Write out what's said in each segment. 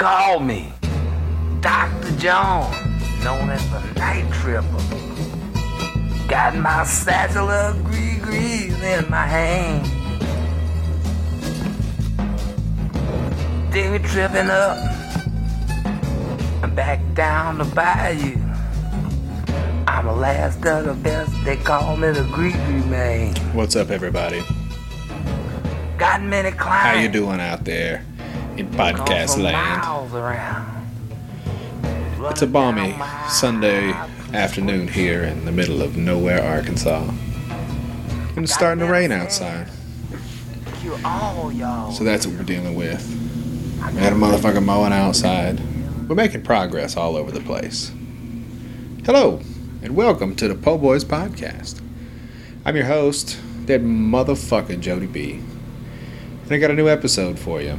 call me Dr. John, known as the Night Tripper. Got my satchel of gris-gris in my hand. Dig me tripping up and back down the bayou. I'm the last of the best, they call me the gris-gris man. What's up, everybody? Got many clients. How you doing out there in podcast land? It's a balmy Sunday afternoon here in the middle of nowhere, Arkansas. And it's starting to rain outside, You all y'all. so that's what we're dealing with. We had a motherfucker mowing outside. We're making progress all over the place. Hello, and welcome to the Po Boys Podcast. I'm your host, that motherfucker Jody B. And I got a new episode for you.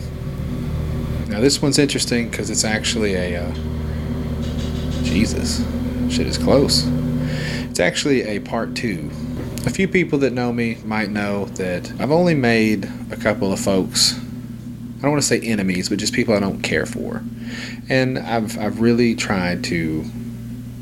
Now, this one's interesting because it's actually a. Uh, Jesus, shit is close. It's actually a part two. A few people that know me might know that I've only made a couple of folks. I don't want to say enemies, but just people I don't care for. And I've I've really tried to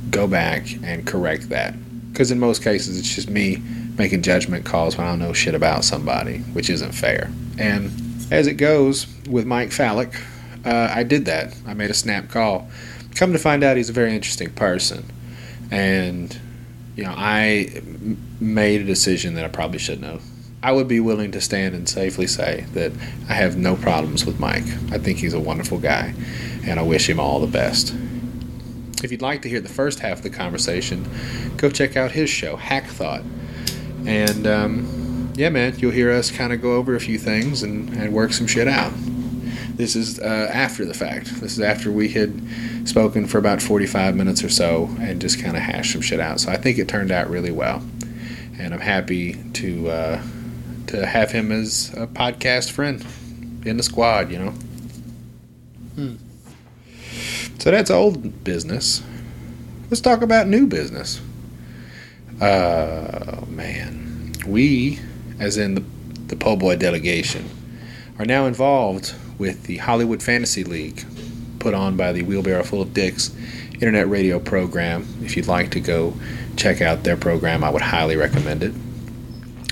go back and correct that. Because in most cases, it's just me making judgment calls when I don't know shit about somebody, which isn't fair. And as it goes with Mike Fallick, uh, I did that. I made a snap call. Come to find out, he's a very interesting person. And, you know, I made a decision that I probably shouldn't have. I would be willing to stand and safely say that I have no problems with Mike. I think he's a wonderful guy, and I wish him all the best. If you'd like to hear the first half of the conversation, go check out his show, Hack Thought. And um, yeah, man, you'll hear us kind of go over a few things and, and work some shit out. This is uh, after the fact. This is after we had spoken for about 45 minutes or so and just kind of hashed some shit out. So I think it turned out really well. And I'm happy to uh, to have him as a podcast friend in the squad, you know. So that's old business. Let's talk about new business. Uh, man. We, as in the, the Po Boy delegation, are now involved with the Hollywood Fantasy League put on by the Wheelbarrow Full of Dicks internet radio program. If you'd like to go check out their program, I would highly recommend it.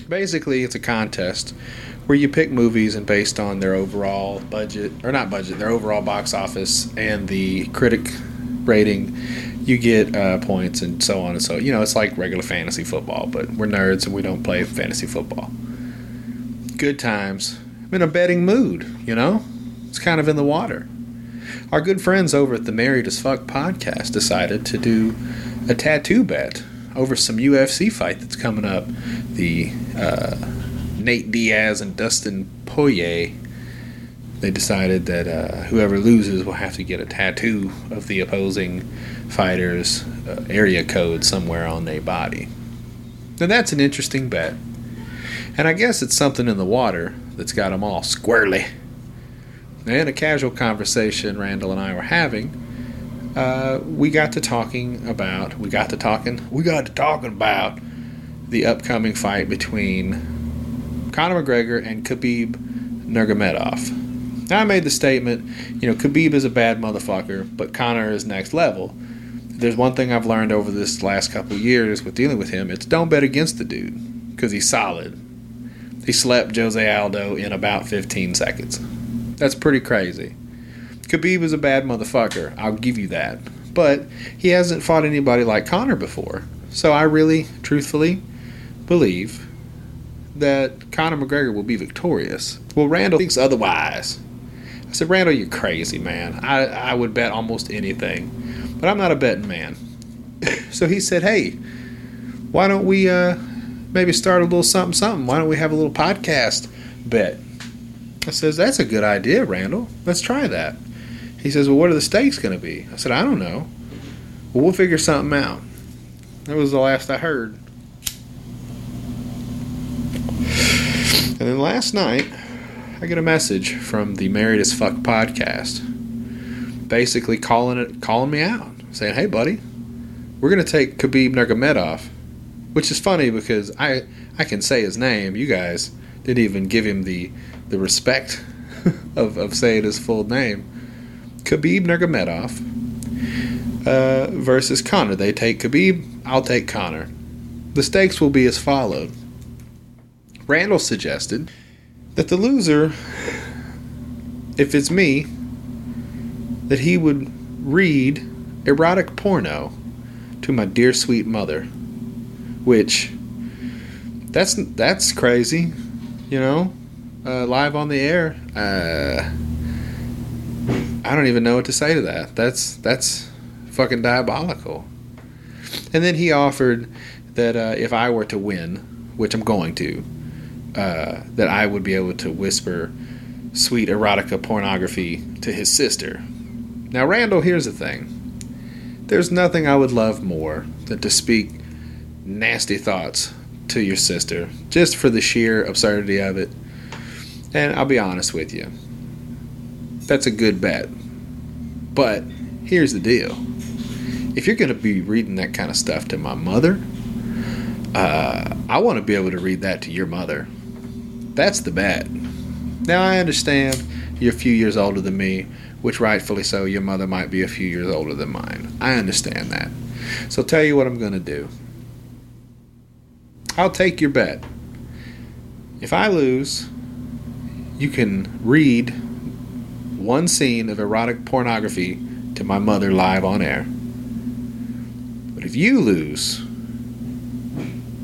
Basically, it's a contest where you pick movies and based on their overall budget, or not budget, their overall box office and the critic rating, you get uh, points and so on and so. You know, it's like regular fantasy football, but we're nerds and we don't play fantasy football. Good times. I'm in a betting mood, you know? It's kind of in the water. Our good friends over at the Married as Fuck podcast decided to do a tattoo bet over some UFC fight that's coming up. The uh, Nate Diaz and Dustin Poirier. They decided that uh, whoever loses will have to get a tattoo of the opposing fighter's uh, area code somewhere on their body. Now that's an interesting bet. And I guess it's something in the water that's got them all squarely. In a casual conversation Randall and I were having, uh, we got to talking about, we got to talking, we got to talking about the upcoming fight between Conor McGregor and Khabib Nurmagomedov. Now I made the statement, you know, Khabib is a bad motherfucker, but Conor is next level. There's one thing I've learned over this last couple years with dealing with him, it's don't bet against the dude because he's solid. He slept Jose Aldo in about 15 seconds. That's pretty crazy. Khabib is a bad motherfucker. I'll give you that. But he hasn't fought anybody like Conor before. So I really, truthfully, believe that Conor McGregor will be victorious. Well, Randall thinks otherwise. I said, Randall, you're crazy, man. I, I would bet almost anything. But I'm not a betting man. so he said, hey, why don't we uh, maybe start a little something something? Why don't we have a little podcast bet? I says, That's a good idea, Randall. Let's try that. He says, Well, what are the stakes going to be? I said, I don't know. Well, we'll figure something out. That was the last I heard. And then last night, I get a message from the Married as Fuck podcast, basically calling it, calling me out, saying, "Hey, buddy, we're to take Khabib Nurmagomedov," which is funny because I I can say his name. You guys didn't even give him the the respect of, of saying his full name. Khabib Nurmagomedov uh, versus Conor. They take Khabib, I'll take Conor. The stakes will be as followed. Randall suggested that the loser, if it's me, that he would read erotic porno to my dear sweet mother, which that's that's crazy, you know, uh, live on the air. Uh, I don't even know what to say to that. That's that's fucking diabolical. And then he offered that uh, if I were to win, which I'm going to, uh, that I would be able to whisper sweet erotica pornography to his sister. Now, Randall, here's the thing. There's nothing I would love more than to speak nasty thoughts to your sister, just for the sheer absurdity of it. And I'll be honest with you, that's a good bet. But here's the deal if you're going to be reading that kind of stuff to my mother, uh, I want to be able to read that to your mother. That's the bet. Now, I understand you're a few years older than me, which rightfully so, your mother might be a few years older than mine. I understand that. So, tell you what I'm going to do. I'll take your bet. If I lose, you can read one scene of erotic pornography to my mother live on air. But if you lose,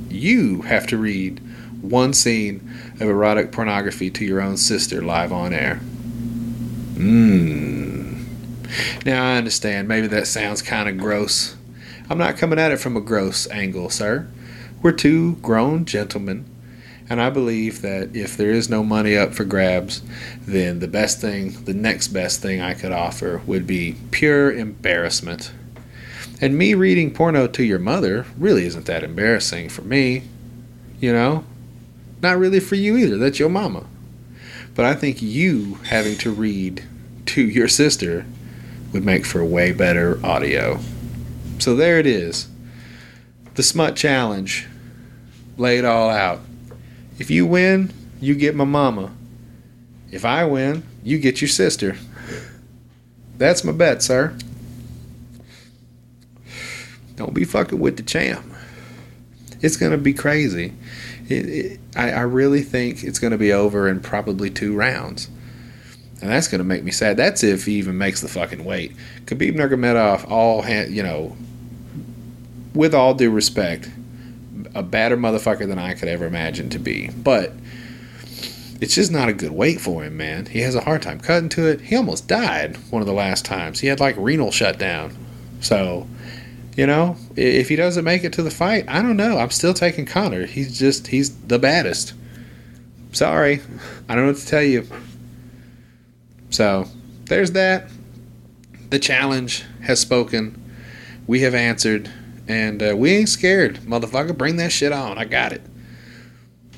you have to read one scene of erotic pornography to your own sister live on air. Mmm. Now I understand, maybe that sounds kind of gross. I'm not coming at it from a gross angle, sir. We're two grown gentlemen, and I believe that if there is no money up for grabs, then the best thing, the next best thing I could offer would be pure embarrassment. And me reading porno to your mother really isn't that embarrassing for me, you know? Not really for you either, that's your mama. But I think you having to read to your sister would make for way better audio. So there it is. The Smut Challenge. Lay it all out. If you win, you get my mama. If I win, you get your sister. That's my bet, sir. Don't be fucking with the champ. It's gonna be crazy. It, it, I, I really think it's gonna be over in probably two rounds, and that's gonna make me sad. That's if he even makes the fucking weight. Khabib Nurmagomedov, all you know, with all due respect, a badder motherfucker than I could ever imagine to be, but it's just not a good weight for him, man. He has a hard time cutting to it. He almost died one of the last times. He had like renal shutdown. So you know, if he doesn't make it to the fight, I don't know. I'm still taking Conor. He's just he's the baddest. Sorry, I don't know what to tell you. So there's that. The challenge has spoken. We have answered, and uh, we ain't scared, motherfucker. Bring that shit on. I got it.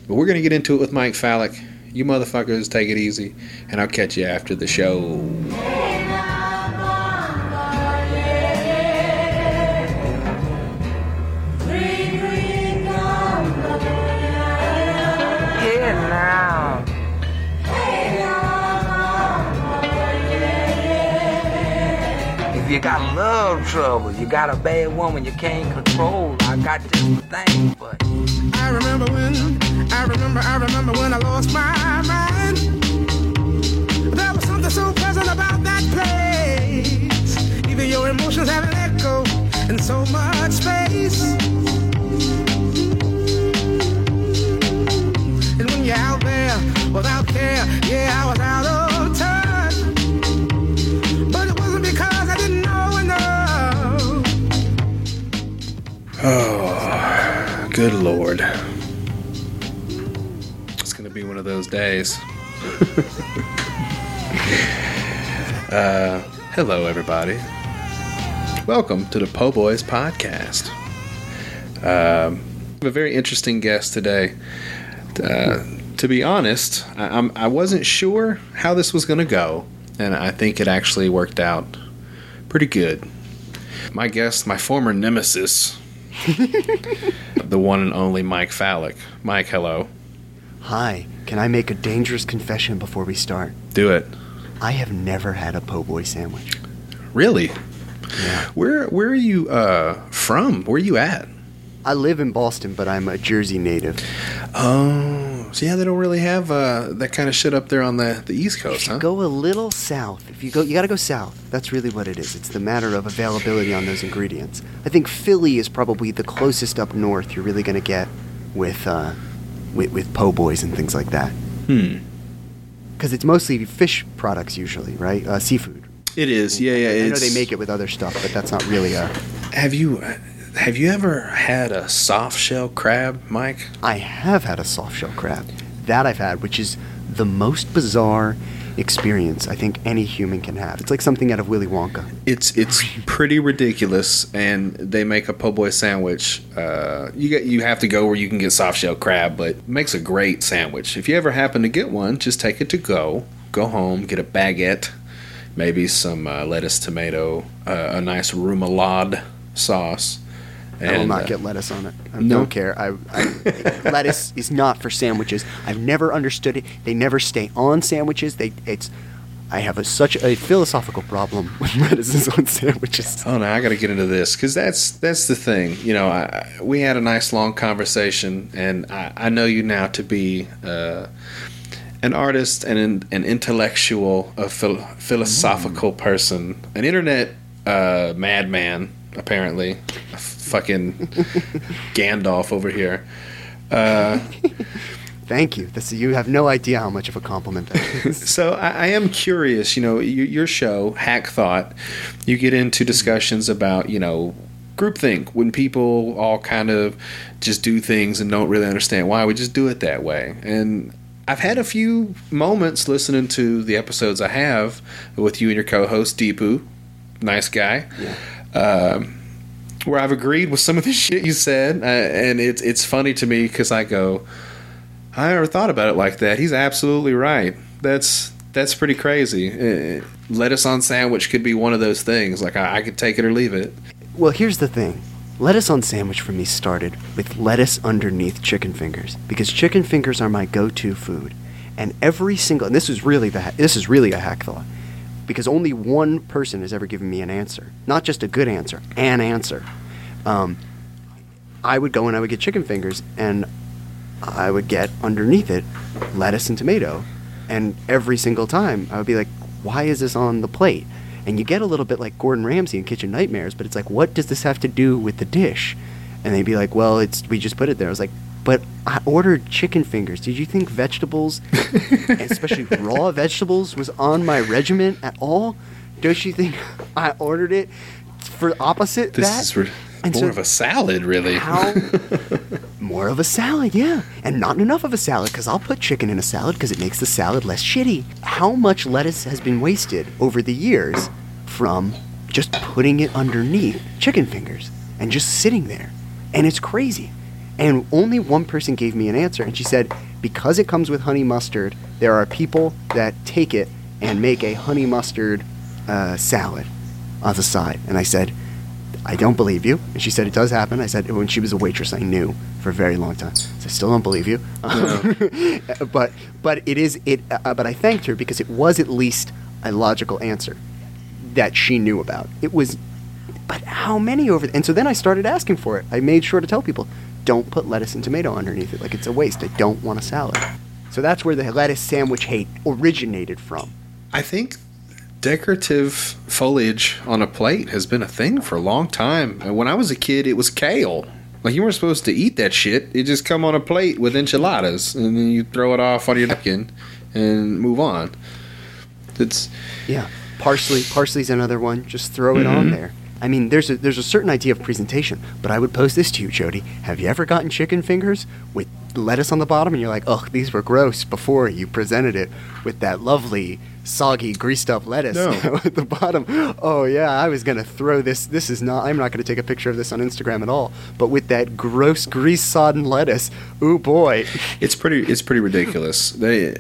But we're gonna get into it with Mike Fallick. You motherfuckers take it easy, and I'll catch you after the show. Got love trouble, you got a bad woman you can't control. I got the thing you. I remember when, I remember, I remember when I lost my mind. There was something so pleasant about that place. Even your emotions have an echo in so much space. And when you're out there without care, yeah, I was out of Oh, good lord. It's going to be one of those days. uh, hello, everybody. Welcome to the Po Boys podcast. Um, I have a very interesting guest today. Uh, to be honest, I, I'm, I wasn't sure how this was going to go, and I think it actually worked out pretty good. My guest, my former nemesis, the one and only Mike Fallick. Mike, hello. Hi, can I make a dangerous confession before we start? Do it. I have never had a po' boy sandwich. Really? Yeah. Where where are you uh, from? Where are you at? I live in Boston, but I'm a Jersey native. Oh, so yeah, they don't really have uh, that kind of shit up there on the, the East Coast, huh? Go a little south. If you go, you got to go south. That's really what it is. It's the matter of availability on those ingredients. I think Philly is probably the closest up north you're really going to get with, uh, with with po' boys and things like that. Hmm. Because it's mostly fish products usually, right? Uh, seafood. It is. Yeah, yeah. I know they make it with other stuff, but that's not really a. Have you have you ever had a soft shell crab, Mike? I have had a soft shell crab. That I've had, which is the most bizarre experience I think any human can have. It's like something out of Willy Wonka. It's it's pretty ridiculous, and they make a po' boy sandwich. Uh, you get you have to go where you can get soft shell crab, but it makes a great sandwich. If you ever happen to get one, just take it to go. Go home, get a baguette, maybe some uh, lettuce, tomato, uh, a nice remoulade sauce. I will not uh, get lettuce on it. I no. don't care. I, I, lettuce is not for sandwiches. I've never understood it. They never stay on sandwiches. They it's. I have a, such a philosophical problem with lettuce is on sandwiches. Oh no, I got to get into this because that's that's the thing. You know, I, we had a nice long conversation, and I, I know you now to be uh, an artist and an, an intellectual, a phil- philosophical person, an internet uh, madman, apparently, a fucking Gandalf over here. Uh, Thank you. This, you have no idea how much of a compliment that is. So I, I am curious. You know, your, your show, Hack Thought, you get into discussions about you know groupthink when people all kind of just do things and don't really understand why we just do it that way. And I've had a few moments listening to the episodes I have with you and your co-host Deepu, nice guy. Um, where I've agreed with some of the shit you said, uh, and it's it's funny to me because I go, I never thought about it like that. He's absolutely right. That's that's pretty crazy. Uh, lettuce on sandwich could be one of those things. Like I, I could take it or leave it. Well, here's the thing. Lettuce on sandwich for me started with lettuce underneath chicken fingers because chicken fingers are my go-to food, and every single and this is really the this is really a hack thought because only one person has ever given me an answer, not just a good answer, an answer. Um, I would go and I would get chicken fingers, and I would get underneath it lettuce and tomato, and every single time I would be like, "Why is this on the plate?" And you get a little bit like Gordon Ramsay in Kitchen Nightmares, but it's like, what does this have to do with the dish? And they'd be like, "Well, it's we just put it there." I was like, "But I ordered chicken fingers. Did you think vegetables, especially raw vegetables, was on my regiment at all? Don't you think I ordered it for opposite This that?" is re- more so- of a salad, really. how more of a salad yeah and not enough of a salad because i'll put chicken in a salad because it makes the salad less shitty how much lettuce has been wasted over the years from just putting it underneath chicken fingers and just sitting there and it's crazy and only one person gave me an answer and she said because it comes with honey mustard there are people that take it and make a honey mustard uh, salad on the side and i said I don't believe you. And she said, It does happen. I said, When she was a waitress, I knew for a very long time. So I still don't believe you. but but it is, it. Uh, but I thanked her because it was at least a logical answer that she knew about. It was, but how many over? And so then I started asking for it. I made sure to tell people, Don't put lettuce and tomato underneath it. Like it's a waste. I don't want a salad. So that's where the lettuce sandwich hate originated from. I think decorative foliage on a plate has been a thing for a long time. And when I was a kid, it was kale. Like you weren't supposed to eat that shit. It just come on a plate with enchiladas, and then you throw it off on your napkin and move on. It's Yeah, parsley. Parsley's another one. Just throw it on mm-hmm. there. I mean, there's a there's a certain idea of presentation, but I would pose this to you, Jody. Have you ever gotten chicken fingers with lettuce on the bottom, and you're like, "Oh, these were gross," before you presented it with that lovely, soggy, greased up lettuce No. at the bottom? Oh yeah, I was gonna throw this. This is not. I'm not gonna take a picture of this on Instagram at all. But with that gross, grease-sodden lettuce, ooh boy. it's pretty it's pretty ridiculous. They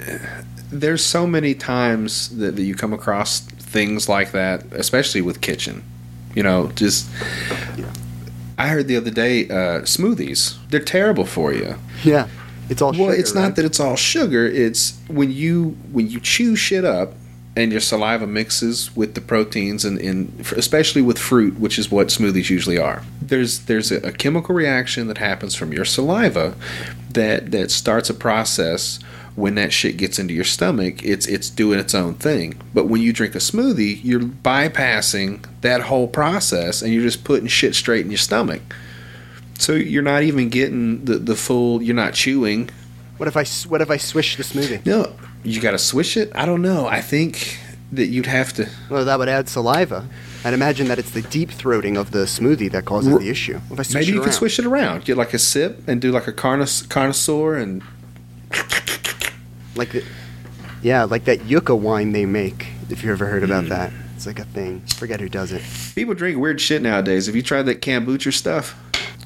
there's so many times that, that you come across things like that, especially with kitchen. You know, just Yeah. I heard the other day uh, smoothies. They're terrible for you. Yeah, it's all. Well, sugar, it's not right? that it's all sugar. It's when you when you chew shit up and your saliva mixes with the proteins and, and especially with fruit which is what smoothies usually are there's there's a, a chemical reaction that happens from your saliva that that starts a process when that shit gets into your stomach it's it's doing its own thing but when you drink a smoothie you're bypassing that whole process and you're just putting shit straight in your stomach so you're not even getting the, the full you're not chewing What if I what if I swish the smoothie? no, you got to swish it. I don't know. I think that you'd have to. Well, that would add saliva. I'd imagine that it's the deep throating of the smoothie that causes R- the issue. If I Maybe you around. can swish it around. Get like a sip and do like a carnis- connoisseur and like the, yeah, like that yucca wine they make. If you ever heard about that, it's like a thing. Forget who does it. people drink weird shit nowadays. Have you tried that kombucha stuff?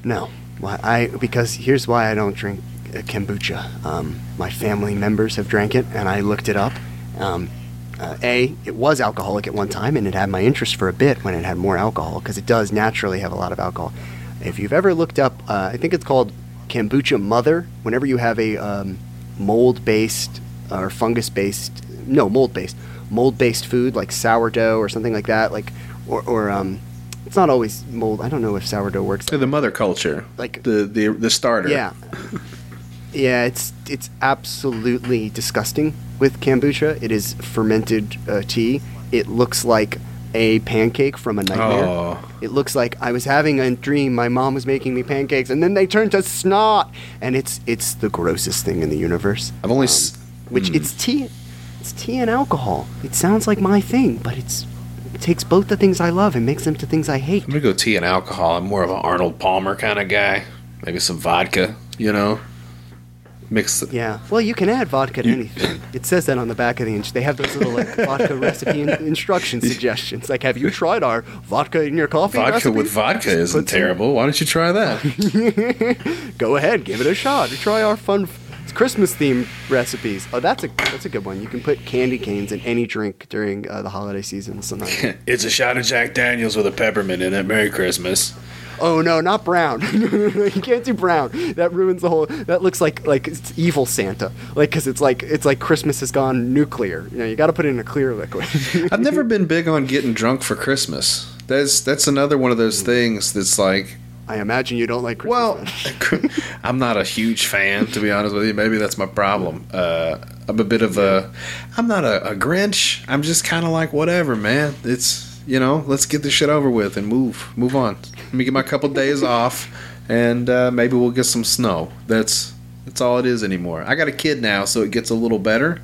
No, why I because here's why I don't drink uh, kombucha. Um, my family members have drank it, and I looked it up. Um, uh, a, it was alcoholic at one time, and it had my interest for a bit when it had more alcohol because it does naturally have a lot of alcohol. If you've ever looked up, uh, I think it's called kombucha mother. Whenever you have a um, mold-based or fungus-based, no mold-based, mold-based food like sourdough or something like that, like or, or um, it's not always mold. I don't know if sourdough works. The mother culture, Like- the the the starter. Yeah. Yeah, it's it's absolutely disgusting with kombucha. It is fermented uh, tea. It looks like a pancake from a nightmare. Oh. It looks like I was having a dream. My mom was making me pancakes, and then they turned to snot, and it's it's the grossest thing in the universe. I've only. Um, s- Which hmm. it's tea, it's tea and alcohol. It sounds like my thing, but it's it takes both the things I love and makes them to things I hate. I'm gonna go tea and alcohol. I'm more of an Arnold Palmer kind of guy. Maybe some vodka. You know, mix. Yeah. Well, you can add vodka to anything. It says that on the back of the inch. They have those little like vodka recipe in- instruction suggestions. Like, have you tried our vodka in your coffee? Vodka recipe? with vodka isn't Put some- terrible. Why don't you try that? Go ahead, give it a shot. Try our fun f- Christmas themed recipes. Oh, that's a that's a good one. You can put candy canes in any drink during uh, the holiday season. So not- it's a shot of Jack Daniels with a peppermint in it. Merry Christmas. Oh no, not brown. you can't do brown. That ruins the whole. That looks like like it's evil Santa. Like because it's like it's like Christmas has gone nuclear. You know, you got to put it in a clear liquid. I've never been big on getting drunk for Christmas. That's that's another one of those things that's like, I imagine you don't like Christmas. well. I'm not a huge fan to be honest with you. Maybe that's my problem. Uh, I'm a bit of a, I'm not a, a Grinch. I'm just kind of like whatever, man. It's you know, let's get this shit over with and move move on. Let me get my couple days off, and uh, maybe we'll get some snow. That's that's all it is anymore. I got a kid now, so it gets a little better.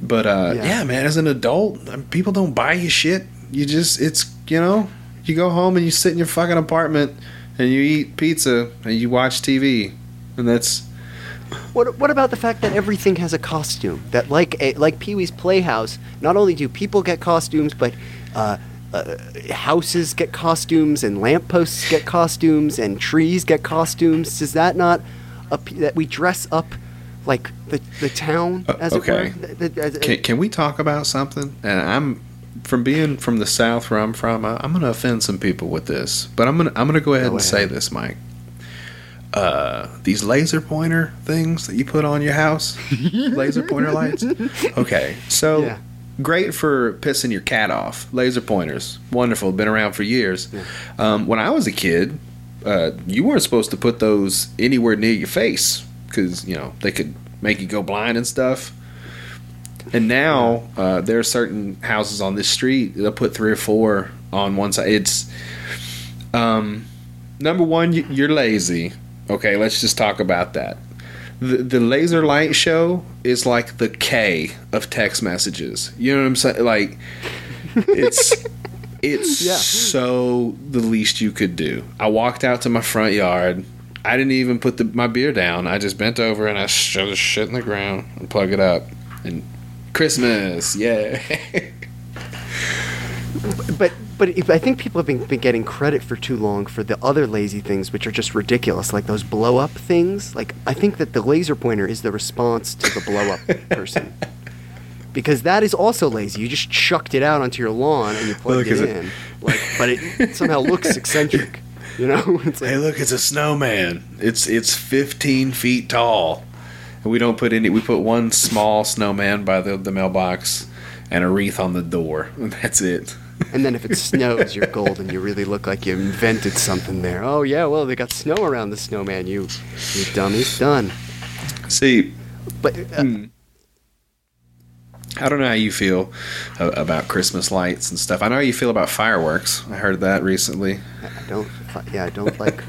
But uh, Yeah. yeah. man, as an adult, people don't buy you shit. You just, it's, you know, you go home and you sit in your fucking apartment and you eat pizza and you watch TV. And that's, What, what about the fact that everything has a costume? That like a, like Pee Wee's Playhouse, not only do people get costumes, but uh, uh, houses get costumes, and lampposts get costumes, and trees get costumes. Is that not a, that we dress up like the the town Uh, as okay. it were? Can, can we talk about something? And I'm, from being from the South where I'm from, I, I'm going to offend some people with this. But I'm going to I'm gonna go ahead Go and say this, Mike. Uh, these laser pointer things that you put on your house, laser pointer lights. Okay, so Yeah. Great for pissing your cat off. Laser pointers, wonderful, been around for years. Um, when I was a kid, uh, you weren't supposed to put those anywhere near your face because you know they could make you go blind and stuff. And now uh, there are certain houses on this street they'll put three or four on one side. It's um, number one, you're lazy. Okay, let's just talk about that. The, the laser light show is like the K of text messages. You know what I'm saying? Like it's it's Yeah. so the least you could do. I walked out to my front yard. I didn't even put the, my beer down. I just bent over and I shoved the shit in the ground and plug it up. And Christmas, yeah. but but if, I think people have been, been getting credit for too long for the other lazy things, which are just ridiculous, like those blow up things. Like I think that the laser pointer is the response to the blow up person, because that is also lazy. You just chucked it out onto your lawn and you plugged Look, it- in, like, but it somehow looks eccentric. You know, like, hey, look, it's a snowman. It's it's 15 feet tall. And we don't put any. We put one small snowman by the the mailbox, and a wreath on the door. And That's it. And then if it snows, you're golden. You really look like you invented something there. Oh yeah, well they got snow around the snowman. You, you dummies, done. See, But uh, I don't know how you feel about Christmas lights and stuff. I know how you feel about fireworks. I heard that recently. I don't. Yeah, I don't like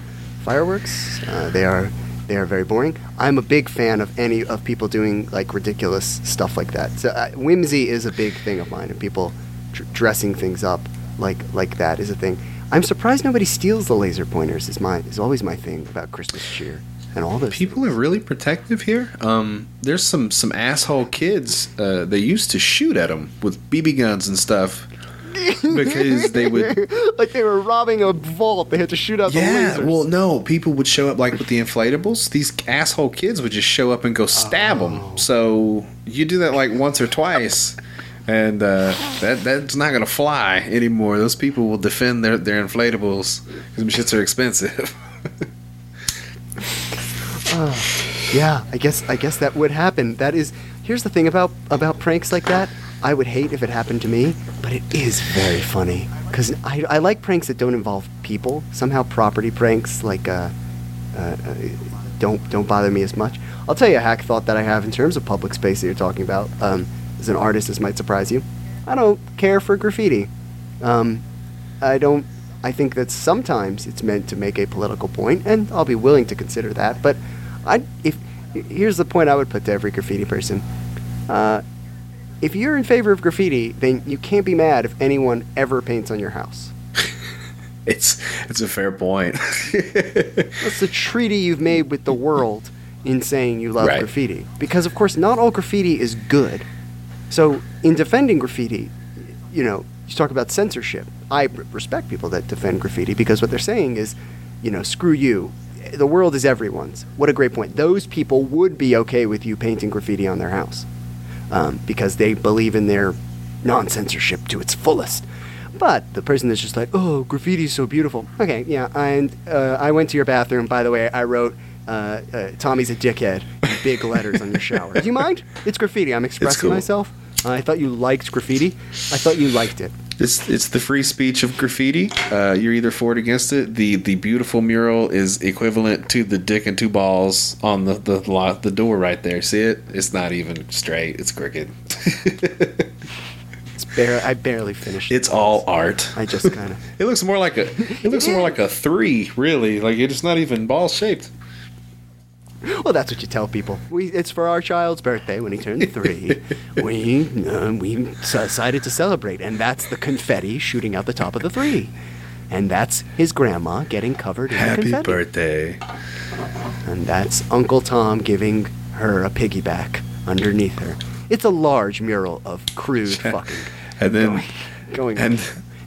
fireworks. Uh, they are they are very boring. I'm a big fan of any of people doing like ridiculous stuff like that. So uh, whimsy is a big thing of mine, and people dr- dressing things up like like that is a thing. I'm surprised nobody steals the laser pointers. Is my is always my thing about Christmas cheer and all those People are really protective here. Um, there's some some asshole kids. Uh, they used to shoot at them with BB guns and stuff because they would. like they were robbing a vault. They had to shoot out Yeah, the lasers. well, no, people would show up like with the inflatables. These asshole kids would just show up and go stab Oh. them. So you do that like once or twice, and uh, that that's not gonna fly anymore. Those people will defend their their inflatables because shits are expensive. Yeah, I guess I guess that would happen. That is here's the thing about about pranks like that. I would hate if it happened to me, but it is very funny because I, I like pranks that don't involve people. Somehow property pranks like uh, uh, uh, don't don't bother me as much. I'll tell you a hack thought that I have in terms of public space that you're talking about. Um, as an artist, this might surprise you. I don't care for graffiti. Um, I don't. I think that sometimes it's meant to make a political point, and I'll be willing to consider that. But I, if here's the point I would put to every graffiti person: uh, if you're in favor of graffiti, then you can't be mad if anyone ever paints on your house. it's it's a fair point. That's the treaty you've made with the world in saying you love Right. graffiti. Because, of course, not all graffiti is good. So, in defending graffiti, you know, you talk about censorship. I respect people that defend graffiti because what they're saying is, you know, screw you. The world is everyone's. What a great point. Those people would be okay with you painting graffiti on their house um, because they believe in their non censorship to its fullest. But the person that's just like, oh, graffiti is so beautiful. Okay, yeah, and uh, I went to your bathroom. By the way, I wrote, uh, uh, Tommy's a dickhead, in big letters on your shower. Do you mind? It's graffiti. I'm expressing cool. myself. Uh, I thought you liked graffiti. I thought you liked it. It's it's the free speech of graffiti. Uh, you're either for it or against it. The the beautiful mural is equivalent to the dick and two balls on the the lot the door right there. See it? It's not even straight. It's crooked. It's bare. I barely finished. it's all art. I just kind of. It looks more like a it looks more like a three, really. Like it's not even ball shaped. Well, that's what you tell people. We, it's for our child's birthday when he turned three. we uh, we decided to celebrate, and that's the confetti shooting out the top of the three, and that's his grandma getting covered in Happy confetti, birthday. and that's Uncle Tom giving her a piggyback underneath her. It's a large mural of crude fucking And then going. and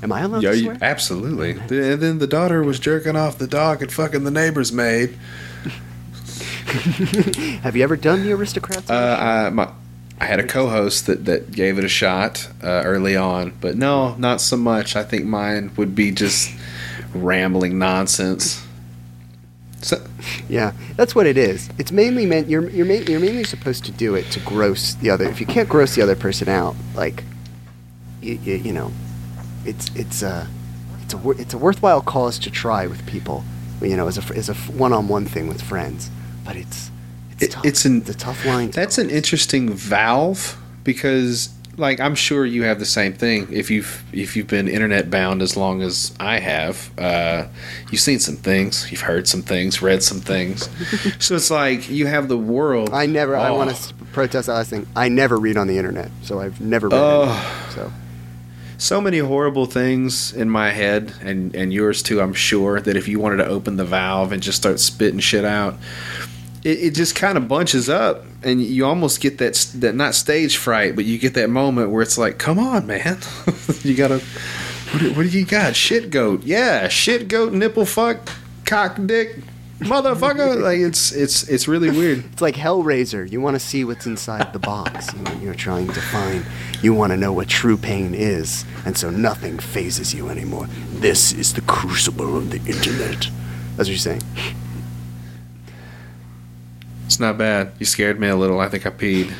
Am I allowed yeah, to swear? absolutely. And then the daughter was jerking off the dog and fucking the neighbor's maid. Have you ever done the aristocrats? Uh, I, my, I had a co-host that, that gave it a shot uh, early on, but no, not so much. I think mine would be just rambling nonsense. So, Yeah, that's what it is. It's mainly meant you're you're, ma- you're mainly supposed to do it to gross the other. If you can't gross the other person out, like you, you, you know, it's it's a it's a it's a worthwhile cause to try with people. You know, as a as a one on one thing with friends, but it's it's It- tough. it's an- a tough line. That's an interesting valve because, like, I'm sure you have the same thing. If you've if you've been internet bound as long as I have, uh, you've seen some things, you've heard some things, read some things. so it's like you have the world. I never. I Oh. want to protest that last thing. I never read on the internet, so I've never read. Oh. so so many horrible things in my head and and yours too i'm sure that if you wanted to open the valve and just start spitting shit out it, it just kind of bunches up and you almost get that that not stage fright but you get that moment where it's like come on man you gotta what, do- what do you got shit goat yeah shit goat nipple fuck cock dick motherfucker like it's it's it's really weird It's like Hellraiser. You want to see what's inside the box. You know, you're trying to find. You want to know what true pain is, and so nothing phases you anymore. This is the crucible of the internet. That's what you're saying. It's not bad you scared me a little i think i peed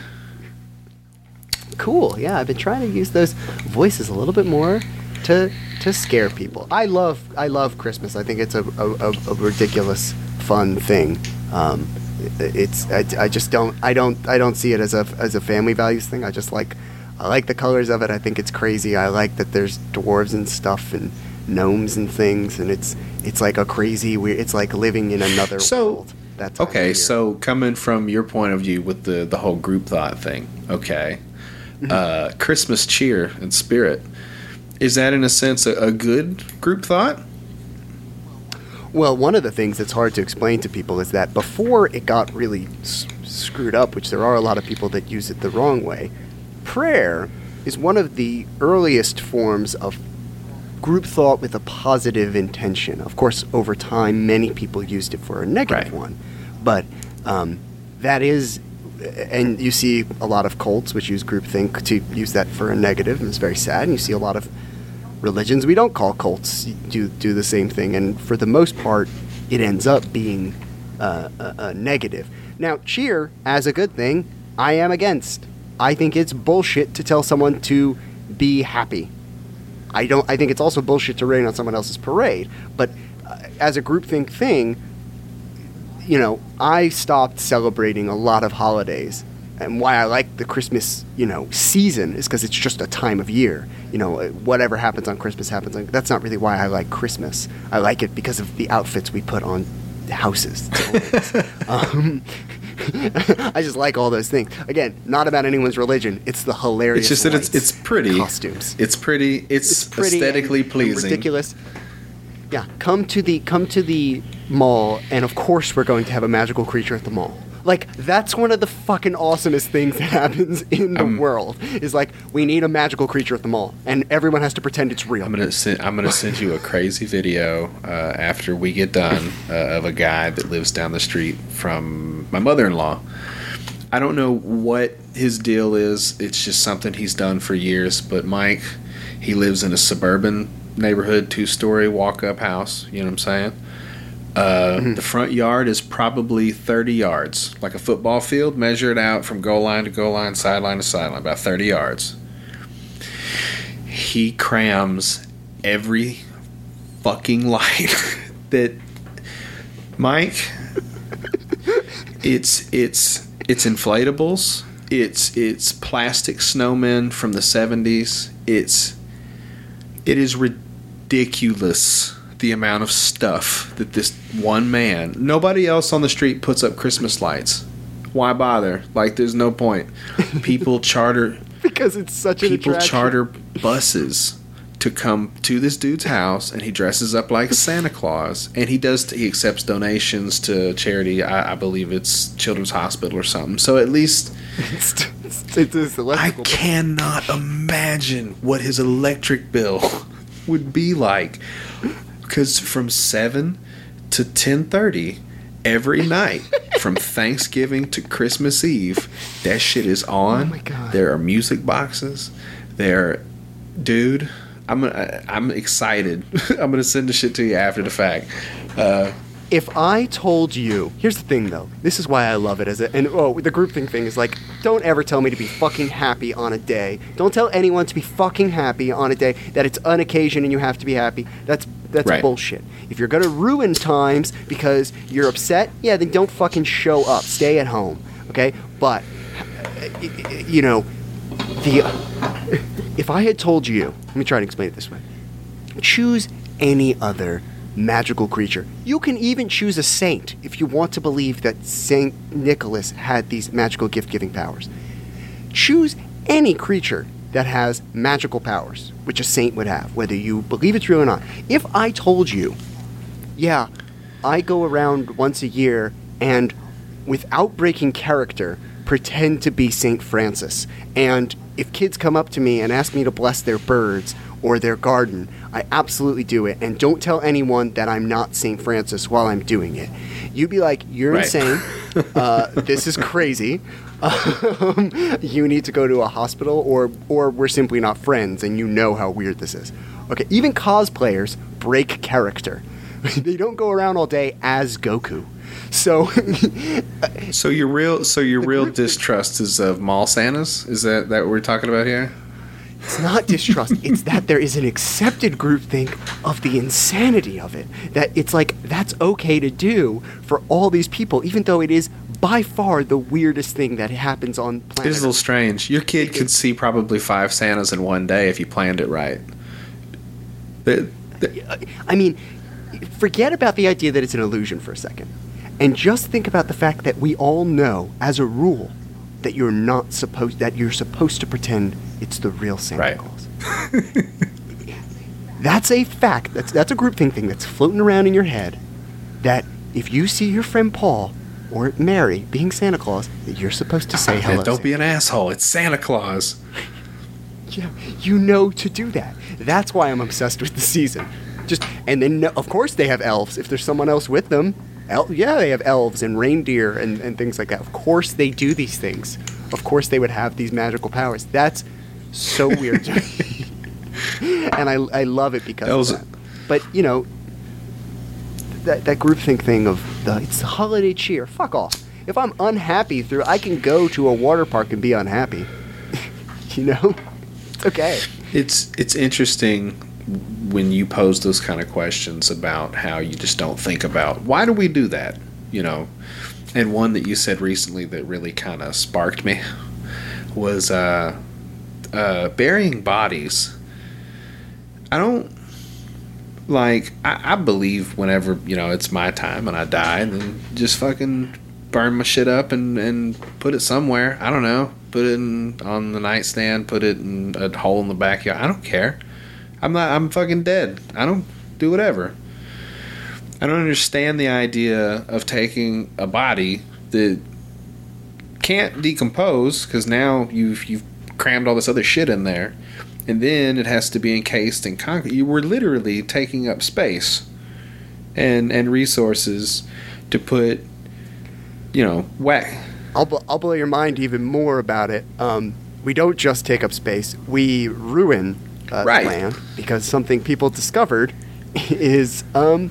Cool. Yeah, I've been trying to use those voices a little bit more to to scare people. I love I love Christmas. I think it's a a, a, a ridiculous fun thing. Um, it's I, I just don't I don't I don't see it as a as a family values thing. I just like I like the colors of it. I think it's crazy. I like that there's dwarves and stuff and gnomes and things, and it's it's like a crazy weird. It's like living in another So, world. That time of Okay, so coming from your point of view with the the whole group thought thing, okay, Mm-hmm. uh, Christmas cheer and spirit is that in a sense a, a good group thought? Well, one of the things that's hard to explain to people is that before it got really s- screwed up, which there are a lot of people that use it the wrong way, prayer is one of the earliest forms of group thought with a positive intention. Of course, over time, many people used it for a negative Right. one, but um, that is. And you see a lot of cults which use groupthink to use that for a negative, and it's very sad. And you see a lot of religions we don't call cults do do the same thing, and for the most part, it ends up being uh, a, a negative. Now, cheer as a good thing, I am against. I think it's bullshit to tell someone to be happy. I don't. I think it's also bullshit to rain on someone else's parade. But uh, as a groupthink thing, you know, I stopped celebrating a lot of holidays. And why I like the Christmas, you know, season is because it's just a time of year. You know, uh, whatever happens on Christmas happens. On, that's not really why I like Christmas. I like it because of the outfits we put on the houses. Um, I just like all those things. Again, not about anyone's religion. It's the hilarious. It's just that it's it's pretty costumes It's pretty. It's, it's pretty aesthetically and- and pleasing. ridiculous. Yeah, come to the come to the mall, and of course we're going to have a magical creature at the mall. Like that's one of the fucking awesomest things that happens in the Um, world. Is like we need a magical creature at the mall, and everyone has to pretend it's real. I'm gonna send, I'm gonna send you a crazy video uh, after we get done uh, of a guy that lives down the street from my mother-in-law. I don't know what his deal is. It's just something he's done for years. But Mike, he lives in a suburban neighborhood, two-story walk-up house. You know what I'm saying? Uh, The front yard is probably 30 yards, like a football field. Measure it out from goal line to goal line, sideline to sideline, about 30 yards. He crams every fucking light that Mike it's it's it's inflatables. It's it's plastic snowmen from the 70s it's it is ridiculous the amount of stuff that this one man nobody else on the street puts up christmas lights. Why bother? Like there's no point. People charter because it's such people charter buses to come to this dude's house and he dresses up like Santa Claus and he does he accepts donations to charity. I, I believe it's Children's Hospital or something. So at least It's, it's, it's, I cannot imagine what his electric bill would be like because from 7 to 10:30 every night from Thanksgiving to Christmas Eve. That shit is on. Oh my God. there are music boxes. There dude I'm I'm excited. I'm going to send the shit to you after the fact. Uh, if I told you, here's the thing though, this is why I love it as a, and oh, the groupthink thing thing is like, don't ever tell me to be fucking happy on a day. Don't tell anyone to be fucking happy on a day that it's an occasion and you have to be happy. That's that's Right. bullshit. If you're gonna ruin times because you're upset, yeah, then don't fucking show up. Stay at home, okay? But eh, eh, eh, you know, the if I had told you, let me try to explain it this way. Choose any other magical creature. You can even choose a saint if you want to believe that Saint Nicholas had these magical gift-giving powers. Choose any creature that has magical powers, which a saint would have, whether you believe it's real or not. If I told you, yeah, I go around once a year and without breaking character pretend to be St. Francis. And if kids come up to me and ask me to bless their birds or their garden, I absolutely do it. And don't tell anyone that I'm not St. Francis while I'm doing it. You'd be like, you're Right. insane. uh, this is crazy. Um, you need to go to a hospital, or or we're simply not friends, and you know how weird this is. Okay, even cosplayers break character. they don't go around all day as Goku. So So your real, so your real distrust is of mall Santas. Is that that what we're talking about here? It's not distrust. it's that there is an accepted groupthink of the insanity of it. That it's like that's okay to do for all these people, even though it is by far the weirdest thing that happens on It planet. is a little strange. Your kid could see probably five Santas in one day if you planned it right. The- the- uh, I mean, forget about the idea that it's an illusion for a second, and just think about the fact that we all know, as a rule, that you're not supposed that you're supposed to pretend it's the real Santa Right. Claus. that's a fact. That's that's a groupthink thing that's floating around in your head. That if you see your friend Paul or Mary being Santa Claus, that you're supposed to say ah, hello. Don't be an asshole. It's Santa Claus. Yeah, you know to do that. That's why I'm obsessed with the season. Just and then of course they have elves. If there's someone else with them, el- yeah, they have elves and reindeer and, and things like that. Of course they do these things. Of course they would have these magical powers. That's so weird and I, I love it because Elves- of that. But you know, that that groupthink thing of the it's the holiday cheer. Fuck off. If I'm unhappy through, I can go to a water park and be unhappy. you know, it's okay. It's it's interesting when you pose those kind of questions about how you just don't think about why do we do that, you know. And one that you said recently that really kind of sparked me was uh, uh, burying bodies. I don't like. I, I believe whenever you know it's my time and I die, then just fucking burn my shit up and and put it somewhere. I don't know. Put it in, on the nightstand. Put it in a hole in the backyard. I don't care. I'm not. I'm fucking dead. I don't do whatever. I don't understand the idea of taking a body that can't decompose because now you've you've crammed all this other shit in there, and then it has to be encased in concrete. You were literally taking up space and and resources to put, you know, whack. I'll, bl- I'll blow your mind even more about it. Um, we don't just take up space, we ruin uh, Right. because something people discovered is um,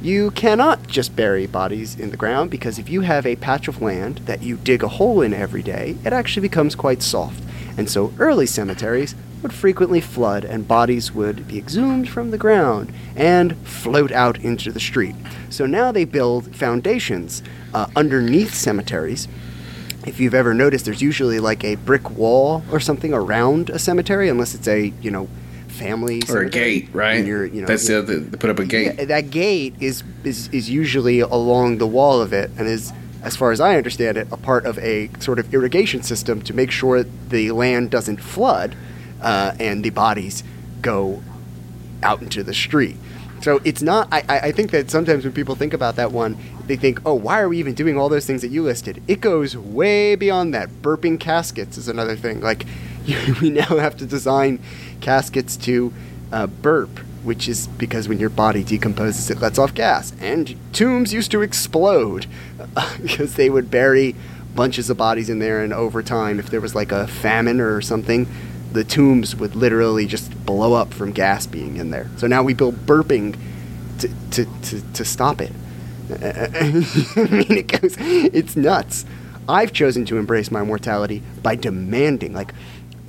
you cannot just bury bodies in the ground because if you have a patch of land that you dig a hole in every day, it actually becomes quite soft. And so early cemeteries would frequently flood and bodies would be exhumed from the ground and float out into the street. So now they build foundations uh, underneath cemeteries if you've ever noticed, there's usually like a brick wall or something around a cemetery, unless it's a you know family Or a gate, right? And you're, you know, That's the other. They put up a gate. yeah, that gate is, is is usually along the wall of it, and is, as far as I understand it, a part of a sort of irrigation system to make sure the land doesn't flood, uh, and the bodies go out into the street. So it's not. I I think that sometimes when people think about that one, they think, "Oh, why are we even doing all those things that you listed?" It goes way beyond that. Burping caskets is another thing. Like we now have to design caskets to uh, burp, which is because when your body decomposes, it lets off gas. And tombs used to explode because they would bury bunches of bodies in there, and over time, if there was like a famine or something, the tombs would literally just blow up from gas being in there. So now we build burping to, to, to, to stop it. Mean, it goes, it's nuts. I've chosen to embrace my mortality by demanding, like,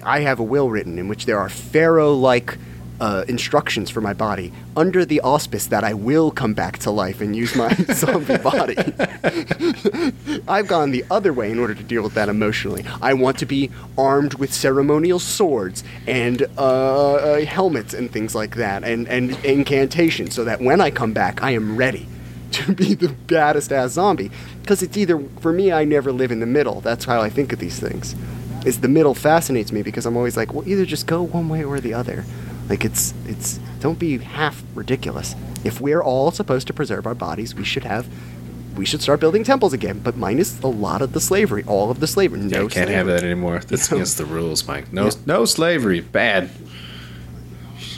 I have a will written in which there are pharaoh like uh, instructions for my body under the auspice that I will come back to life and use my zombie body. I've gone the other way in order to deal with that emotionally. I want to be armed with ceremonial swords and uh, uh, helmets and things like that, and, and incantations, so that when I come back, I am ready to be the baddest ass zombie. Because it's either, for me, I never live in the middle. That's how I think of these things. Is the middle fascinates me because I'm always like, well, either just go one way or the other. Like it's it's don't be half ridiculous. If we're all supposed to preserve our bodies, we should have we should start building temples again, but minus a lot of the slavery, all of the slavery. No Yeah, can't have that anymore. That's against the rules, Mike. No, Yeah. no slavery. Bad.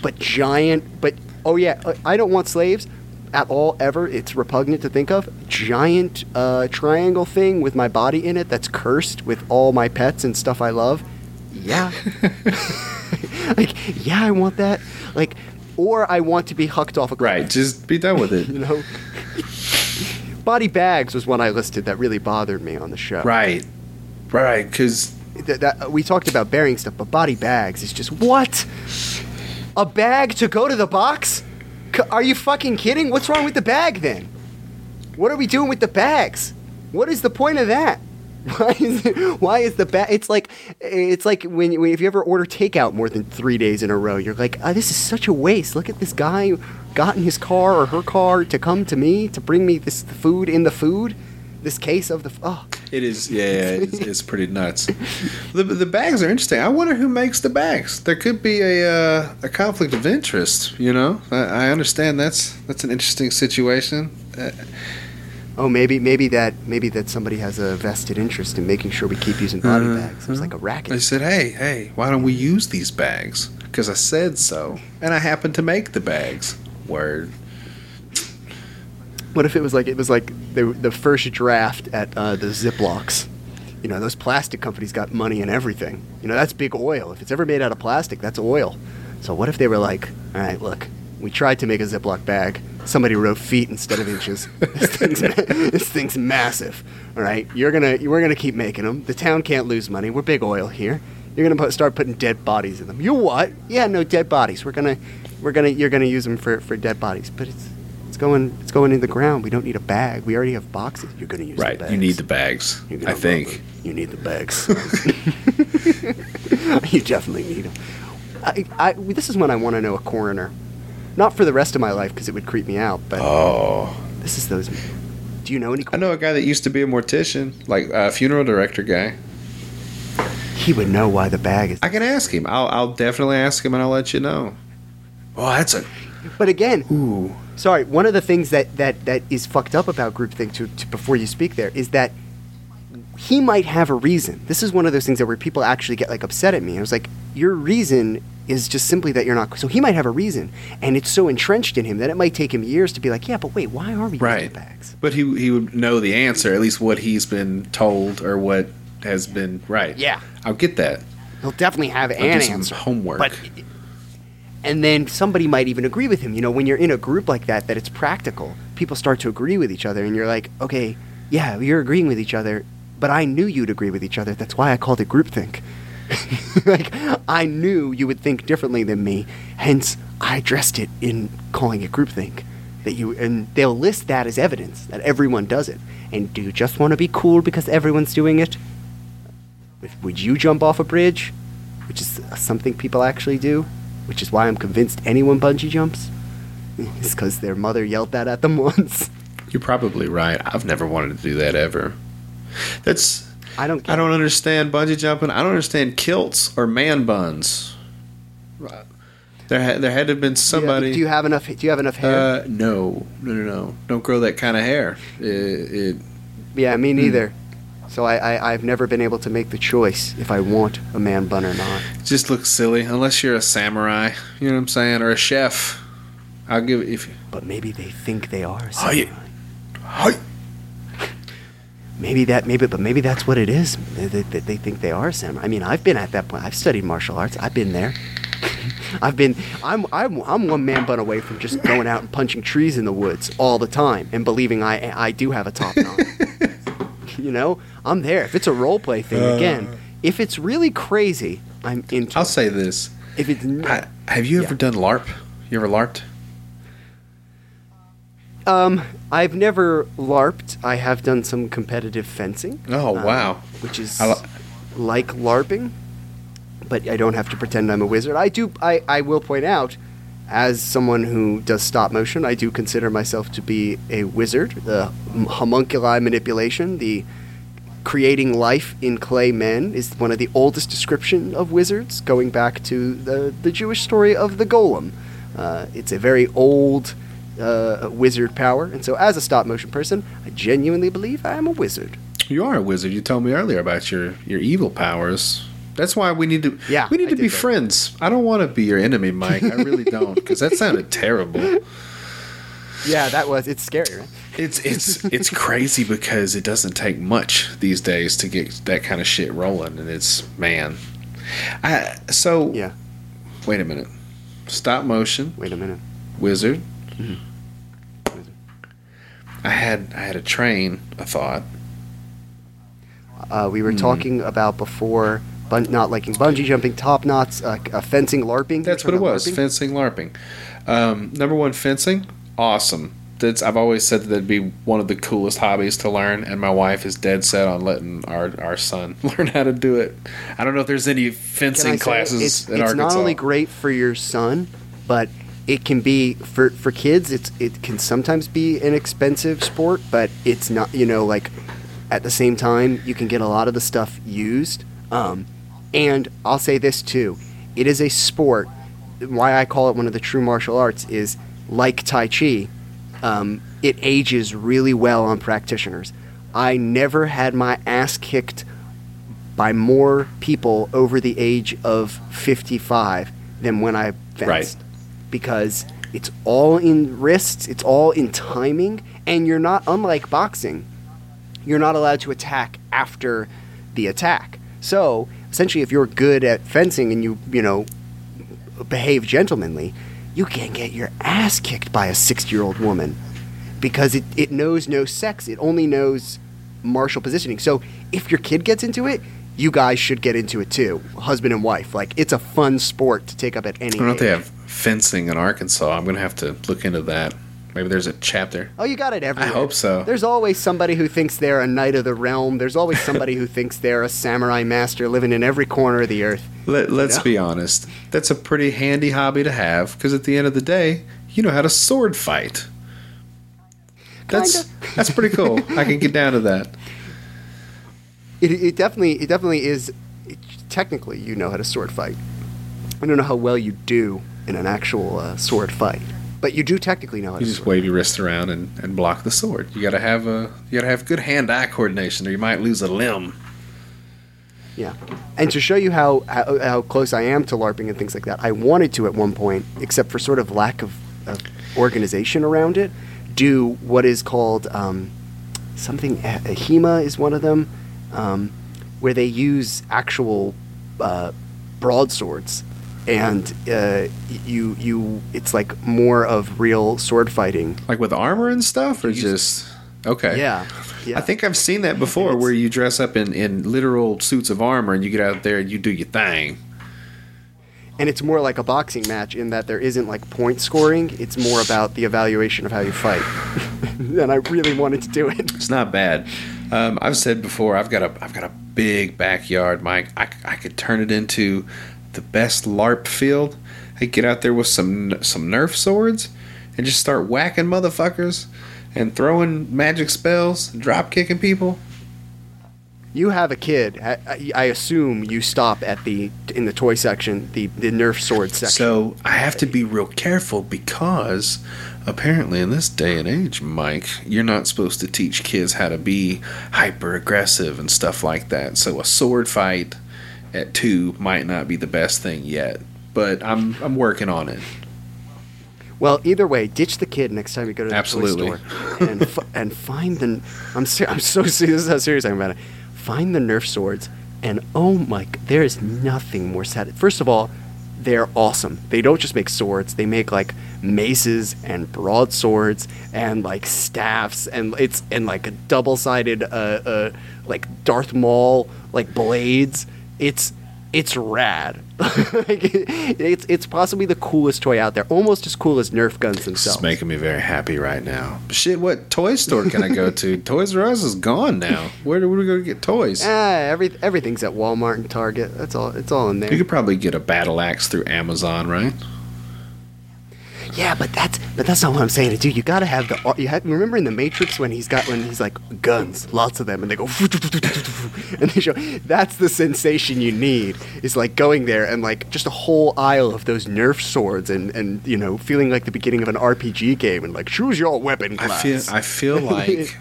But giant, but oh yeah, I don't want slaves at all ever. It's repugnant to think of. Giant uh, triangle thing with my body in it that's cursed with all my pets and stuff I love. Yeah. like, yeah, I want that. Like, or I want to be hucked off a cliff. Right. Just be done with it. You know. Body bags was one I listed that really bothered me on the show. Right. Right. Because we talked about burying stuff, but body bags is just what? A bag to go to the box? Are you fucking kidding? What's wrong with the bag then? What are we doing with the bags? What is the point of that? Why is it, why is the bag? It's like it's like when, when if you ever order takeout more than three days in a row, you're like, oh, this is such a waste. Look at this guy got in his car or her car to come to me to bring me this food in the food, this case of the oh. it is, yeah, yeah it's, it's pretty nuts. The, the bags are interesting. I wonder who makes the bags. There could be a uh, a conflict of interest. You know, I, I understand that's that's an interesting situation. Uh, Oh, maybe maybe that maybe that somebody has a vested interest in making sure we keep using body Uh, bags. It's like a They racket. said, "Hey, hey, why don't we use these bags? Because I said so, and I happen to make the bags." Word. What if it was like it was like the the first draft at uh, the Ziplocs? You know, those plastic companies got money and everything. You know, that's big oil. If it's ever made out of plastic, that's oil. So what if they were like, all right, look, we tried to make a Ziploc bag. Somebody wrote feet instead of inches. This thing's, this thing's massive. All right, you're gonna we're gonna keep making them. The town can't lose money. We're big oil here. You're gonna put, start putting dead bodies in them. You what? Yeah, no dead bodies. We're gonna we're gonna you're gonna use them for, for dead bodies. But it's it's going it's going in the ground. We don't need a bag. We already have boxes. You're gonna use Right. The bags. You need the bags. I think. love you need the bags. you definitely need them. I, I, this is when I want to know a coroner, not for the rest of my life because it would creep me out. But Oh. this is those. Do you know any? I know a guy that used to be a mortician, like a funeral director guy. He would know why the bag is. I can ask him. I'll, I'll definitely ask him, and I'll let you know. Oh, that's a But again, ooh. sorry. One of the things that that that is fucked up about groupthink to, to before you speak there is that he might have a reason. This is one of those things that where people actually get like upset at me. I was like, your reason is just simply that you're not. So he might have a reason, and it's so entrenched in him that it might take him years to be like, yeah, but wait, why are we Right. bags? But he he would know the answer, at least what he's been told or what has been right. Yeah. I'll get that. He'll definitely have I'll an answer. homework. But and then somebody might even agree with him. You know, when you're in a group like that, that it's practical. People start to agree with each other, and you're like, okay, yeah, you're agreeing with each other, but I knew you'd agree with each other. That's why I called it groupthink. like I knew you would think differently than me. Hence, I addressed it in calling it groupthink. That you and they'll list that as evidence that everyone does it. And do you just want to be cool because everyone's doing it? Would you jump off a bridge? Which is something people actually do. Which is why I'm convinced anyone bungee jumps. is because their mother yelled that at them once. You're probably right. I've never wanted to do that ever. That's I don't. I don't understand bungee jumping. I don't understand kilts or man buns. Right. There had there had to have been somebody. Do you have enough? Do you have enough hair? uh, no, no, no, no. Don't grow that kind of hair. It, it yeah, me neither. So I, I I've never been able to make the choice if I want a man bun or not. It just looks silly unless you're a samurai. You know what I'm saying, or a chef. I'll give it if. You... But maybe they think they are. a Hi. samurai. Hi. Maybe that maybe but maybe that's what it is. They, they, they think they are a samurai. I mean, I've been at that point. I've studied martial arts. I've been there. I've been I'm I'm I'm one man bun away from just going out and punching trees in the woods all the time and believing I I do have a top knot. you know, I'm there. If it's a role play thing again, if it's really crazy, I'm into. I'll it. say this. If it's n- I, have you ever Yeah. done LARP? You ever LARPed? um, I've never larped. I have done some competitive fencing. Oh, um, wow. Which is like larping, but I don't have to pretend I'm a wizard. I do. I I will point out, as someone who does stop motion, I do consider myself to be a wizard. The homunculi manipulation, the creating life in clay men is one of the oldest description of wizards, going back to the, the Jewish story of the golem. Uh, it's a very old uh, wizard power, and so as a stop motion person, I genuinely believe I am a wizard. You are a wizard. You told me earlier about your your evil powers. That's why we need to. Yeah, we need I to be that. friends. I don't want to be your enemy, Mike. I really don't, because that sounded terrible. Yeah, that was. It's scary, right? It's it's it's crazy because it doesn't take much these days to get that kind of shit rolling, and it's man. I so Yeah. wait a minute. Stop motion Wait a minute. wizard. I had I had a train. I thought. Uh, we were talking about before bun- not liking bungee jumping, top knots, uh, uh, fencing, LARPing. That's what it was. LARPing? Fencing, LARPing. Um, number one, fencing. Awesome. That's I've always said that that'd be one of the coolest hobbies to learn, and my wife is dead set on letting our, our son learn how to do it. I don't know if there's any fencing classes it's, in it's Arkansas. not only great for your son, but it can be for for kids. It's it can sometimes be an expensive sport, but it's not. You know, like at the same time, you can get a lot of the stuff used. Um, and I'll say this too: it is a sport. Why I call it one of the true martial arts is like Tai Chi. Um, it ages really well on practitioners. I never had my ass kicked by more people over the age of 55 than when I fenced. Right. Because it's all in wrists, it's all in timing, and you're not, unlike boxing, you're not allowed to attack after the attack. So, essentially, if you're good at fencing and you, you know, behave gentlemanly, you can't get your ass kicked by a 60 year old woman because it, it knows no sex. It only knows martial positioning. So if your kid gets into it, you guys should get into it too, husband and wife. Like it's a fun sport to take up at any I don't know if they have fencing in Arkansas. I'm gonna have to look into that. Maybe there's a chapter. Oh, you got it everywhere. I hope so. There's always somebody who thinks they're a knight of the realm. There's always somebody who thinks they're a samurai master living in every corner of the earth. Let, let's Yeah. be honest. That's a pretty handy hobby to have because at the end of the day, you know how to sword fight. That's Kinda. that's pretty cool. I can get down to that. It, it definitely it definitely is. It, technically, you know how to sword fight. I don't know how well you do in an actual uh, sword fight, but you do technically know how You to just sword. wave your wrist around and, and block the sword. You gotta have a you gotta have good hand eye coordination, or you might lose a limb. Yeah, and to show you how, how how close I am to LARPing and things like that, I wanted to at one point, except for sort of lack of, of organization around it, do what is called um, something. A HEMA is one of them, um, where they use actual uh, broadswords, and uh, you you it's like more of real sword fighting. Like with armor and stuff, or use- just okay. Yeah, yeah. I think I've seen that before, where you dress up in, in literal suits of armor and you get out there and you do your thing. and it's more like a boxing match in that there isn't like point scoring. It's more about the evaluation of how you fight. and I really wanted to do it. It's not bad. Um, I've said before, I've got a I've got a big backyard, Mike. I, I could turn it into the best LARP field. I get out there with some some Nerf swords and just start whacking motherfuckers and throwing magic spells, drop kicking people. You have a kid. I, I- I assume you stop at the in the toy section, the the Nerf sword section. So I have to be real careful because apparently in this day and age, Mike, you're not supposed to teach kids how to be hyper aggressive and stuff like that. So a sword fight at two might not be the best thing yet. But I'm I'm working on it. Well, either way, ditch the kid next time you go to the Absolutely. toy store, and f- and find the. I'm ser- I'm so serious. This is how serious I'm about it. Find the Nerf swords, and oh my, there is nothing more sad. First of all, they're awesome. They don't just make swords; they make like maces and broadswords and like staffs, and it's and like a double-sided, uh, uh, like Darth Maul like blades. It's it's rad. Like, it's it's possibly the coolest toy out there, almost as cool as Nerf guns This themselves. is making me very happy right now. Shit, what toy store can I go to? Toys R Us is gone now. Where do we go to get toys? Ah, every everything's at Walmart and Target. That's all. It's all in there. You could probably get a battle axe through Amazon, right? Yeah, but that's but that's not what I'm saying, dude. You gotta have the. You have, remember in the Matrix when he's got when he's like guns, lots of them, and they go and they show. That's the sensation you need. Is like going there and like just a whole aisle of those Nerf swords and and you know feeling like the beginning of an RPG game and like choose your weapon class. I feel I feel like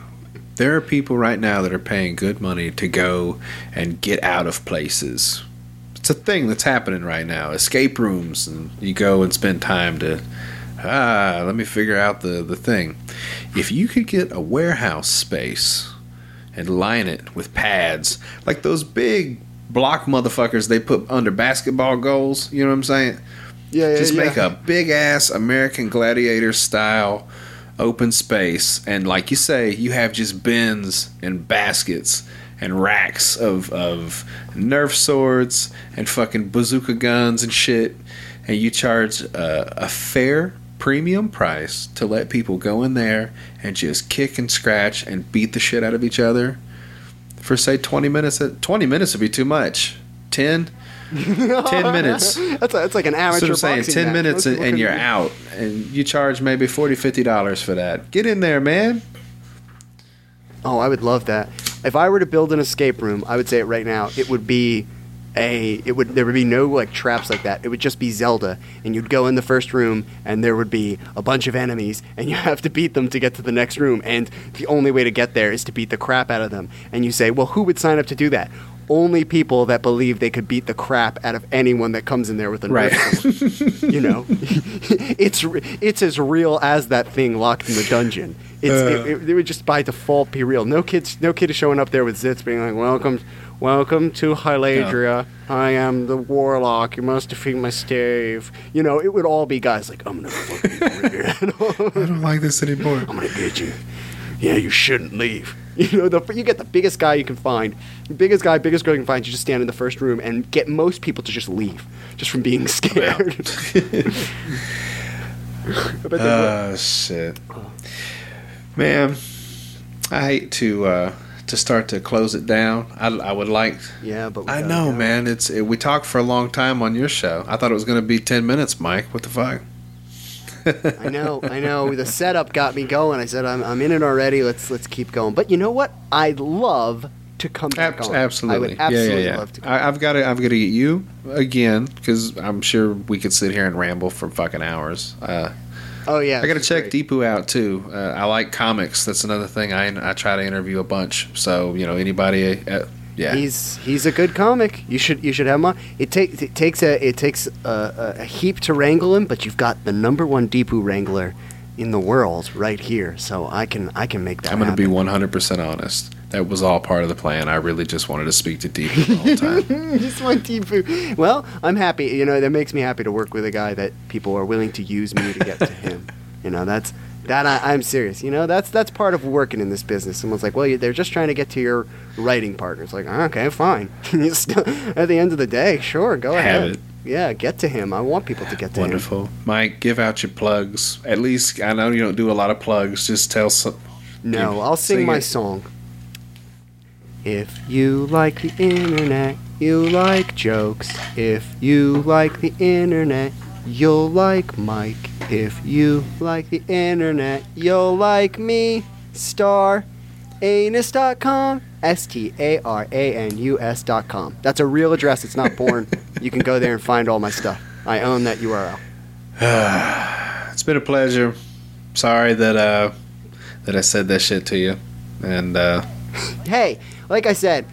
there are people right now that are paying good money to go and get out of places. It's a thing that's happening right now. Escape rooms, and you go and spend time to ah, let me figure out the the thing. If you could get a warehouse space and line it with pads, like those big block motherfuckers they put under basketball goals, you know what I'm saying? yeah, yeah, Just yeah. make a big ass American Gladiator style open space, and like you say, you have just bins and baskets and racks of of Nerf swords and fucking bazooka guns and shit, and you charge a, a fair premium price to let people go in there and just kick and scratch and beat the shit out of each other for say 20 minutes 20 minutes would be too much 10 10 minutes That's, that's like an that's amateur what I'm saying. Ten match. minutes and, and you're out, and you charge maybe 40 50 dollars for that. Get in there, man. Oh, I would love that. If I were to build an escape room, I would say it right now. It would be a. It would there would be no like traps like that. It would just be Zelda, and you'd go in the first room, and there would be a bunch of enemies, and you have to beat them to get to the next room. And the only way to get there is to beat the crap out of them. And you say, well, who would sign up to do that? Only people that believe they could beat the crap out of anyone that comes in there with a Right. You know, it's it's as real as that thing locked in the dungeon. It's, Uh. it, it, it would just by default be real. No kids, no kid is showing up there with zits being like, "Welcome, welcome to Hyladria. I am the warlock. You must defeat my stave." You know, it would all be guys like, "I'm gonna fucking you. I don't like this anymore. I'm gonna get you. Yeah, you shouldn't leave." You know, the, you get the biggest guy you can find, the biggest guy, biggest girl you can find. You just stand in the first room and get most people to just leave, just from being scared. I bet they. Oh shit, man. I hate to uh, to start to close it down. I, I would like. yeah, but I know, man. It's it, we talked for a long time on your show. I thought it was going to be ten minutes, Mike. What the fuck? I know, I know. The setup got me going. I said, I'm, I'm in it already. Let's let's keep going. But you know what? I'd love to come back on. absolutely. I would absolutely yeah, yeah, yeah. love to. I, I've got to. I've got to get you again because I'm sure we could sit here and ramble for fucking hours. Uh, oh yeah, I got to check great. Deepu out too. Uh, I like comics. That's another thing. I I try to interview a bunch. So you know anybody. Uh, yeah. He's he's a good comic. You should you should have him on. It takes it takes a it takes a, a, heap to wrangle him, but you've got the number one Deepu wrangler in the world right here. So I can I can make that. I'm going to be 100% honest. That was all part of the plan. I really just wanted to speak to Deepu the whole time. Just my Deepu. Well, I'm happy. You know that makes me happy to work with a guy that people are willing to use me to get to him. You know that's that I, I'm serious. You know that's that's part of working in this business. Someone's like, well, you, they're just trying to get to your writing partner. It's like, ah, okay, fine. Still- At the end of the day, sure, go Have ahead. it. Yeah, get to him. I want people to get to him. Wonderful. Mike, give out your plugs. At least, I know you don't do a lot of plugs. Just tell some. No, Give- I'll sing, sing my it. song. If you like the internet, you like jokes. If you like the internet, you'll like Mike. If you like the internet, you'll like me. Star anus.com. S T A R A N U S.com. That's a real address. It's not porn. you can go there and find all my stuff. I own that URL. It's been a pleasure. Sorry that uh that I said that shit to you. And uh hey, like I said,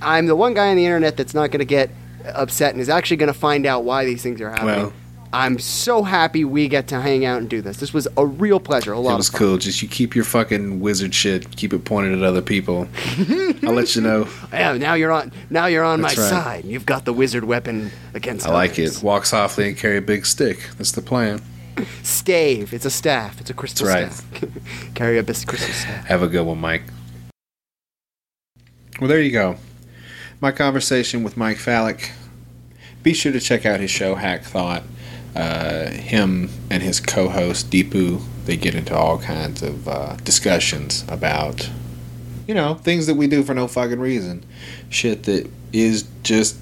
I'm the one guy on the internet that's not going to get upset and is actually going to find out why these things are happening. Well- I'm so happy we get to hang out and do this. This was a real pleasure. A lot it was cool. Just you keep your fucking wizard shit. Keep it pointed at other people. I'll let you know. Yeah, now you're on. Now you're on That's my right. side. You've got the wizard weapon against. I like others. it. Walk softly and carry a big stick. That's the plan. Stave. It's a staff. It's a crystal That's staff. Carry a crystal staff. Have a good one, Mike. Well, there you go. My conversation with Mike Fallick. Be sure to check out his show, Hack Thought. Uh, him and his co host, Deepu, they get into all kinds of uh, discussions about, you know, things that we do for no fucking reason. Shit that is just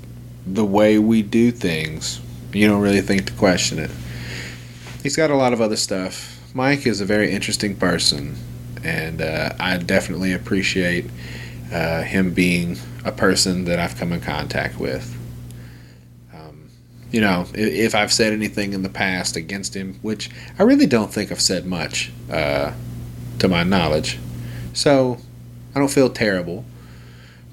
the way we do things. You don't really think to question it. He's got a lot of other stuff. Mike is a very interesting person, and uh, I definitely appreciate uh, him being a person that I've come in contact with. Um, you know, i- if I've said anything in the past against him, which I really don't think I've said much uh, to my knowledge, so I don't feel terrible.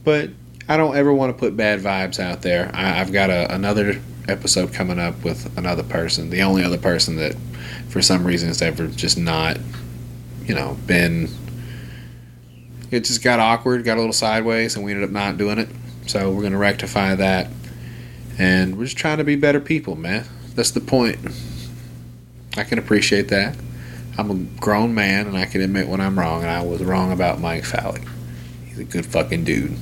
But I don't ever want to put bad vibes out there. I, I've got a, another episode coming up with another person, the only other person that, for some reason, has ever just not, you know, been. It just got awkward, got a little sideways, and we ended up not doing it. So we're going to rectify that. And we're just trying to be better people, man. That's the point. I can appreciate that. I'm a grown man and I can admit when I'm wrong, and I was wrong about Mike Fowley. He's a good fucking dude.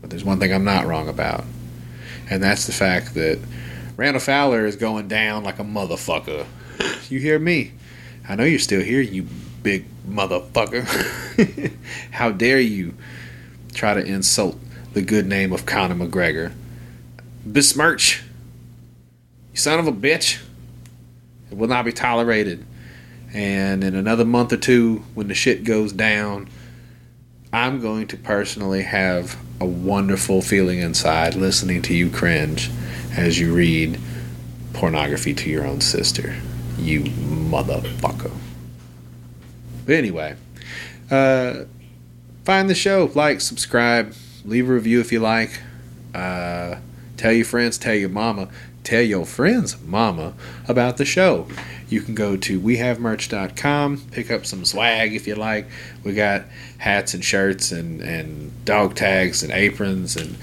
But there's one thing I'm not wrong about, and that's the fact that Randall Fowler is going down like a motherfucker. You hear me? I know you're still here, you big motherfucker. How dare you try to insult the good name of Conor McGregor? Besmirch, you son of a bitch. It will not be tolerated. And in another month or two, when the shit goes down, I'm going to personally have a wonderful feeling inside listening to you cringe as you read pornography to your own sister. You motherfucker. But anyway, uh, find the show, like, subscribe, leave a review if you like. Uh, tell your friends, tell your mama, tell your friends' mama about the show. You can go to wehavemerch.com, pick up some swag if you like. We got hats and shirts and, and dog tags and aprons and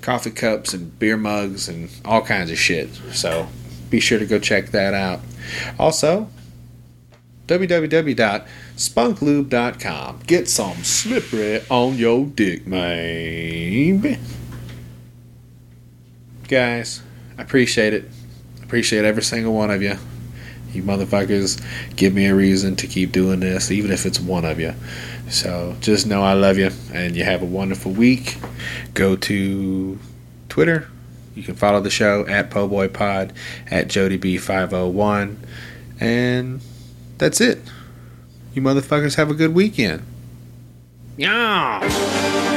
coffee cups and beer mugs and all kinds of shit. So be sure to go check that out. Also, www.spunklube.com. Get some slippery on your dick, maybe. Guys, I appreciate it. Appreciate every single one of you. You motherfuckers give me a reason to keep doing this, even if it's one of you. So just know I love you and you have a wonderful week. Go to Twitter. You can follow the show at PoBoyPod, at JodyB501. And that's it. You motherfuckers have a good weekend. Yeah.